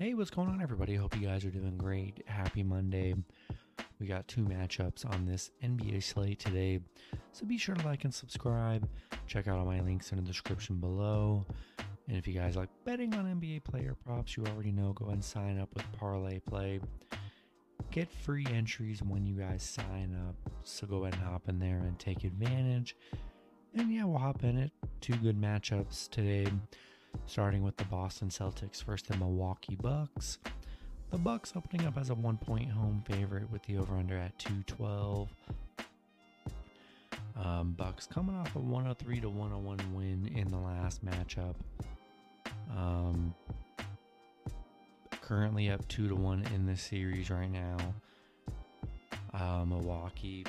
Hey, what's going on, everybody? Hope you guys are doing great. Happy Monday. We got two matchups on this NBA slate today, so be sure to like and subscribe. Check out all my links in the description below. And if you guys like betting on NBA player props, you already know, go and sign up with Parlay Play. Get free entries when you guys sign up, so go ahead and hop in there and take advantage. And yeah, we'll hop in it. Two good matchups today starting with the Boston Celtics versus the Milwaukee Bucks. The Bucks opening up as a one-point home favorite with the over/under at 212. Um, Bucks coming off a 103 to 101 win in the last matchup. Um, currently up two to one in the series right now. Uh, Milwaukee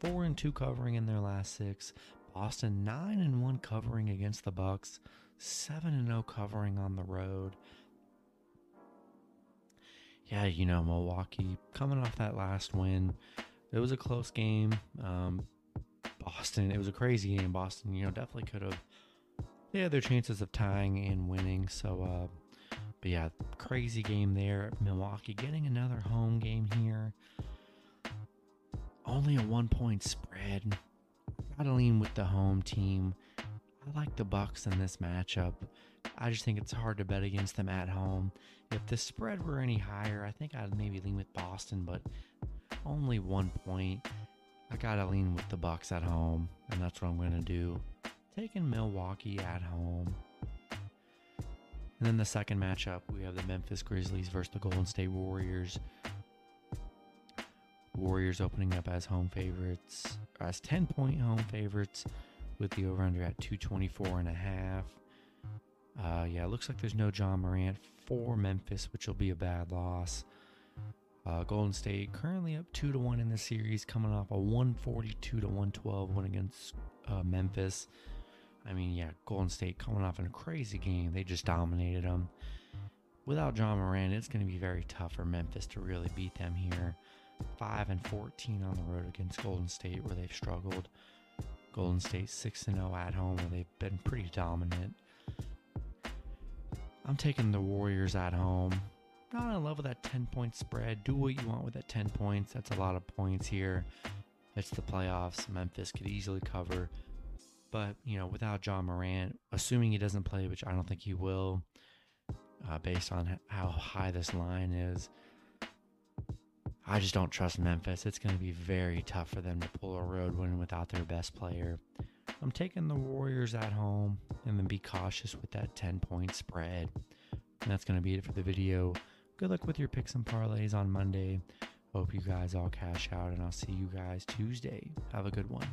four and two covering in their last six. Boston nine and one covering against the Bucks. 7 and 0 covering on the road. Yeah, you know, Milwaukee coming off that last win. It was a close game. Um, Boston, it was a crazy game. Boston, you know, definitely could have. They had their chances of tying and winning. So, uh, but yeah, crazy game there. Milwaukee getting another home game here. Only a one point spread. Gotta lean with the home team. I like the Bucks in this matchup. I just think it's hard to bet against them at home. If the spread were any higher, I think I'd maybe lean with Boston, but only one point. I gotta lean with the Bucks at home, and that's what I'm gonna do. Taking Milwaukee at home. And then the second matchup, we have the Memphis Grizzlies versus the Golden State Warriors. Warriors opening up as home favorites, as 10 point home favorites with the over under at 224 and a half. Uh, yeah, it looks like there's no Ja Morant for Memphis, which will be a bad loss. Uh, Golden State currently up two to one in the series, coming off a 142 to 112 win against uh, Memphis. I mean, yeah, Golden State coming off in a crazy game. They just dominated them. Without Ja Morant, it's going to be very tough for Memphis to really beat them here. 5 and 14 on the road against Golden State, where they've struggled. Golden State 6 and 0 at home, where they've been pretty dominant. I'm taking the Warriors at home. Not in love with that 10 point spread. Do what you want with that 10 points. That's a lot of points here. It's the playoffs. Memphis could easily cover. But, you know, without Ja Morant, assuming he doesn't play, which I don't think he will, uh, based on how high this line is, I just don't trust Memphis. It's going to be very tough for them to pull a road win without their best player. I'm taking the Warriors at home and then be cautious with that 10 point spread. And that's going to be it for the video. Good luck with your picks and parlays on Monday. Hope you guys all cash out, and I'll see you guys Tuesday. Have a good one.